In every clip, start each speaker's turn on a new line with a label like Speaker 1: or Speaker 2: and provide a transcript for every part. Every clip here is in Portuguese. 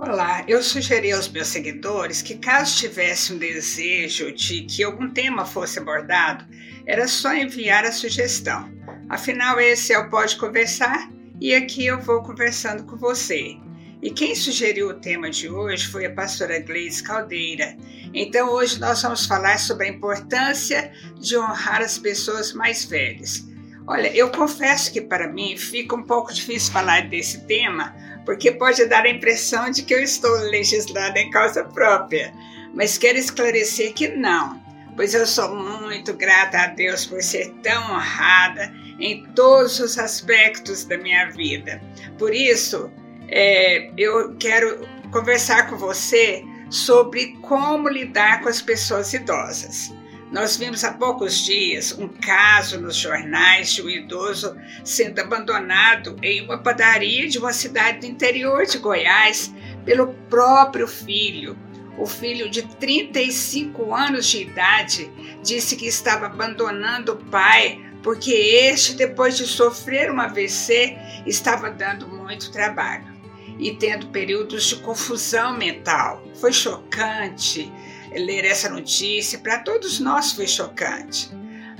Speaker 1: Olá, eu sugeri aos meus seguidores que, caso tivesse um desejo de que algum tema fosse abordado, era só enviar a sugestão. Afinal, esse é o Pode Conversar e aqui eu vou conversando com você. E quem sugeriu o tema de hoje foi a pastora Gleice Caldeira. Então, hoje nós vamos falar sobre a importância de honrar as pessoas mais velhas. Olha, eu confesso que para mim fica um pouco difícil falar desse tema, porque pode dar a impressão de que eu estou legislando em causa própria. Mas quero esclarecer que não, pois eu sou muito grata a Deus por ser tão honrada em todos os aspectos da minha vida. Por isso, é, eu quero conversar com você sobre como lidar com as pessoas idosas. Nós vimos há poucos dias um caso nos jornais de um idoso sendo abandonado em uma padaria de uma cidade do interior de Goiás pelo próprio filho. O filho de 35 anos de idade disse que estava abandonando o pai porque este, depois de sofrer um AVC, estava dando muito trabalho e tendo períodos de confusão mental. Foi chocante ler essa notícia, para todos nós foi chocante.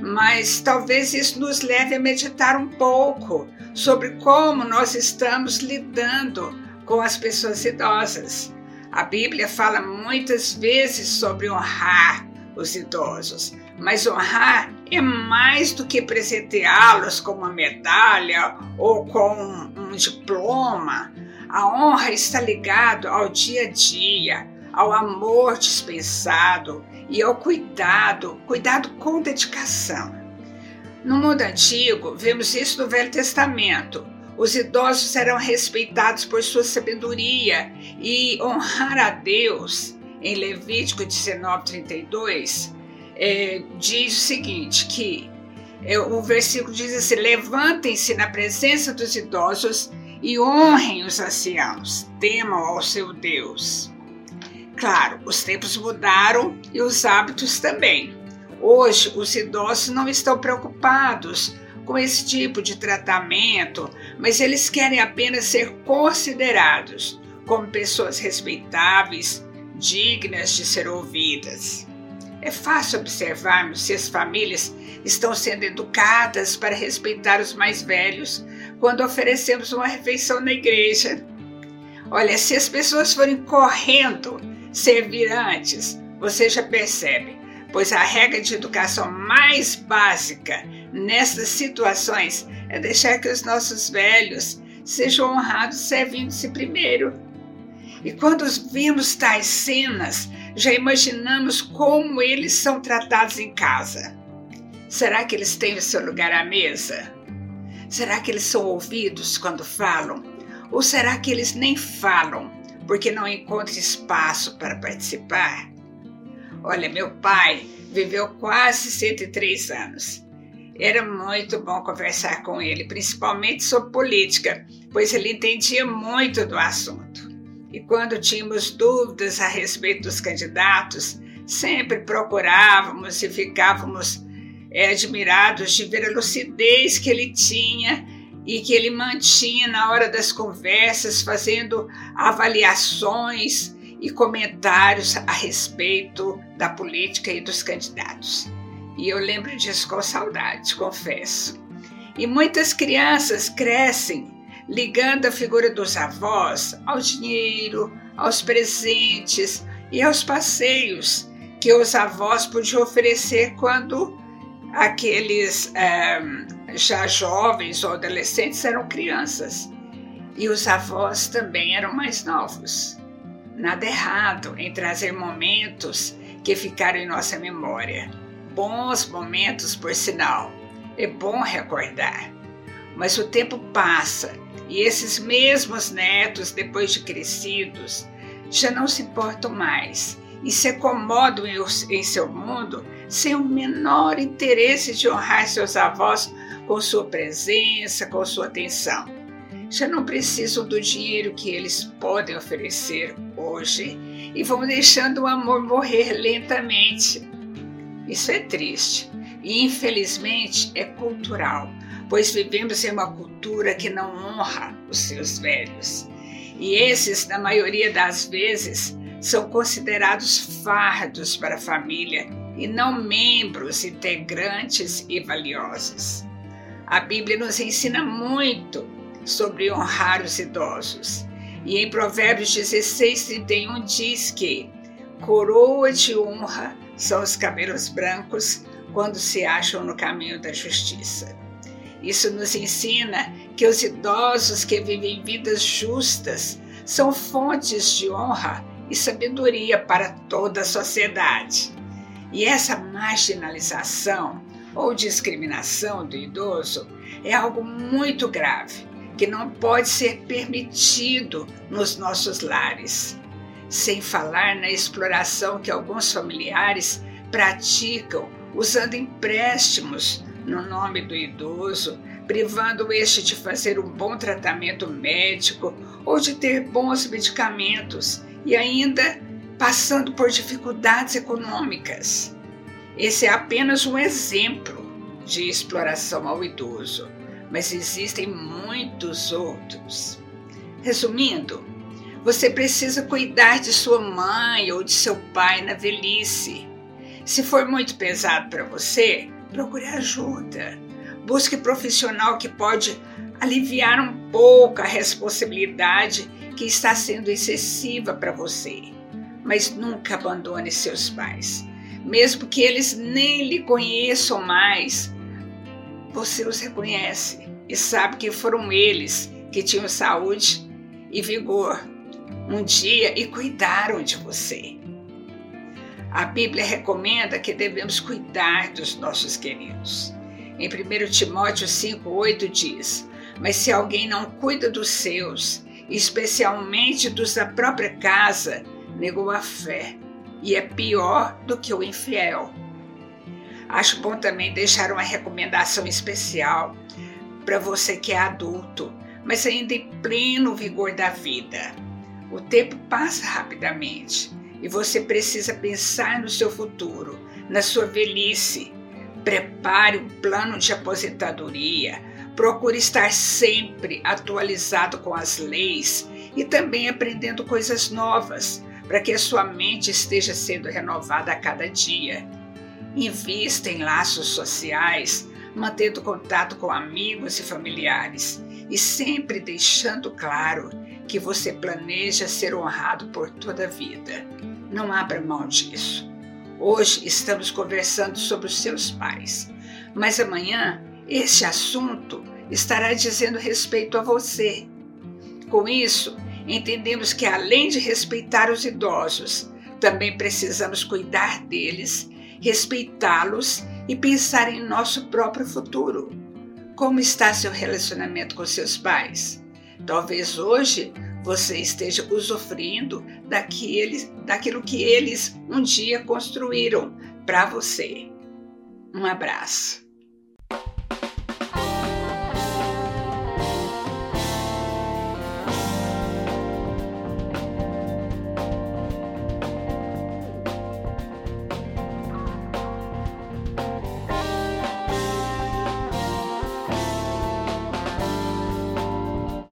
Speaker 1: Mas talvez isso nos leve a meditar um pouco sobre como nós estamos lidando com as pessoas idosas. A Bíblia fala muitas vezes sobre honrar os idosos, mas honrar é mais do que presenteá-los com uma medalha ou com um diploma. A honra está ligada ao dia a dia, ao amor dispensado e ao cuidado, cuidado com dedicação. No mundo antigo, vemos isso no Velho Testamento. Os idosos eram respeitados por sua sabedoria e honrar a Deus. Em Levítico 19:32 é, diz o seguinte que é, o versículo diz assim: levantem-se na presença dos idosos e honrem os anciãos, temam ao seu Deus. Claro, os tempos mudaram e os hábitos também. Hoje, os idosos não estão preocupados com esse tipo de tratamento, mas eles querem apenas ser considerados como pessoas respeitáveis, dignas de ser ouvidas. É fácil observarmos se as famílias estão sendo educadas para respeitar os mais velhos quando oferecemos uma refeição na igreja. Olha, se as pessoas forem correndo servir antes, você já percebe, pois a regra de educação mais básica nessas situações é deixar que os nossos velhos sejam honrados servindo-se primeiro. E quando vimos tais cenas, já imaginamos como eles são tratados em casa. Será que eles têm o seu lugar à mesa? Será que eles são ouvidos quando falam? Ou será que eles nem falam porque não encontra espaço para participar? Olha, meu pai viveu quase 103 anos. Era muito bom conversar com ele, principalmente sobre política, pois ele entendia muito do assunto. E quando tínhamos dúvidas a respeito dos candidatos, sempre procurávamos e ficávamos é, admirados de ver a lucidez que ele tinha e que ele mantinha na hora das conversas, fazendo avaliações e comentários a respeito da política e dos candidatos. E eu lembro disso com saudade, confesso. E muitas crianças crescem ligando a figura dos avós ao dinheiro, aos presentes e aos passeios que os avós podiam oferecer quando aqueles é, já jovens ou adolescentes eram crianças e os avós também eram mais novos. Nada errado em trazer momentos que ficaram em nossa memória. Bons momentos, por sinal. É bom recordar. Mas o tempo passa e esses mesmos netos, depois de crescidos, já não se importam mais e se acomodam em seu mundo sem o menor interesse de honrar seus avós com sua presença, com sua atenção. Já não precisam do dinheiro que eles podem oferecer hoje e vão deixando o amor morrer lentamente. Isso é triste e, infelizmente, é cultural, pois vivemos em uma cultura que não honra os seus velhos. E esses, na maioria das vezes, são considerados fardos para a família e não membros integrantes e valiosos. A Bíblia nos ensina muito sobre honrar os idosos. E em Provérbios 16, 31 diz que coroa de honra são os cabelos brancos quando se acham no caminho da justiça. Isso nos ensina que os idosos que vivem vidas justas são fontes de honra e sabedoria para toda a sociedade. E essa marginalização ou discriminação do idoso é algo muito grave que não pode ser permitido nos nossos lares. Sem falar na exploração que alguns familiares praticam usando empréstimos no nome do idoso, privando este de fazer um bom tratamento médico ou de ter bons medicamentos e ainda passando por dificuldades econômicas. Esse é apenas um exemplo de exploração ao idoso, mas existem muitos outros. Resumindo, você precisa cuidar de sua mãe ou de seu pai na velhice. Se for muito pesado para você, procure ajuda. Busque profissional que pode aliviar um pouco a responsabilidade que está sendo excessiva para você. Mas nunca abandone seus pais. Mesmo que eles nem lhe conheçam mais, você os reconhece e sabe que foram eles que tinham saúde e vigor um dia e cuidaram de você. A Bíblia recomenda que devemos cuidar dos nossos queridos. Em 1 Timóteo 5,8 diz: Mas se alguém não cuida dos seus, especialmente dos da própria casa, negou a fé e é pior do que o infiel. Acho bom também deixar uma recomendação especial para você que é adulto, mas ainda em pleno vigor da vida. O tempo passa rapidamente e você precisa pensar no seu futuro, na sua velhice. Prepare um plano de aposentadoria. Procure estar sempre atualizado com as leis e também aprendendo coisas novas, para que a sua mente esteja sendo renovada a cada dia. Invista em laços sociais mantendo contato com amigos e familiares e sempre deixando claro que você planeja ser honrado por toda a vida. Não abra mão disso. Hoje estamos conversando sobre os seus pais, mas amanhã este assunto estará dizendo respeito a você. Com isso, entendemos que além de respeitar os idosos, também precisamos cuidar deles, respeitá-los e pensar em nosso próprio futuro. Como está seu relacionamento com seus pais? Talvez hoje você esteja usufruindo daqueles, daquilo que eles um dia construíram para você. Um abraço.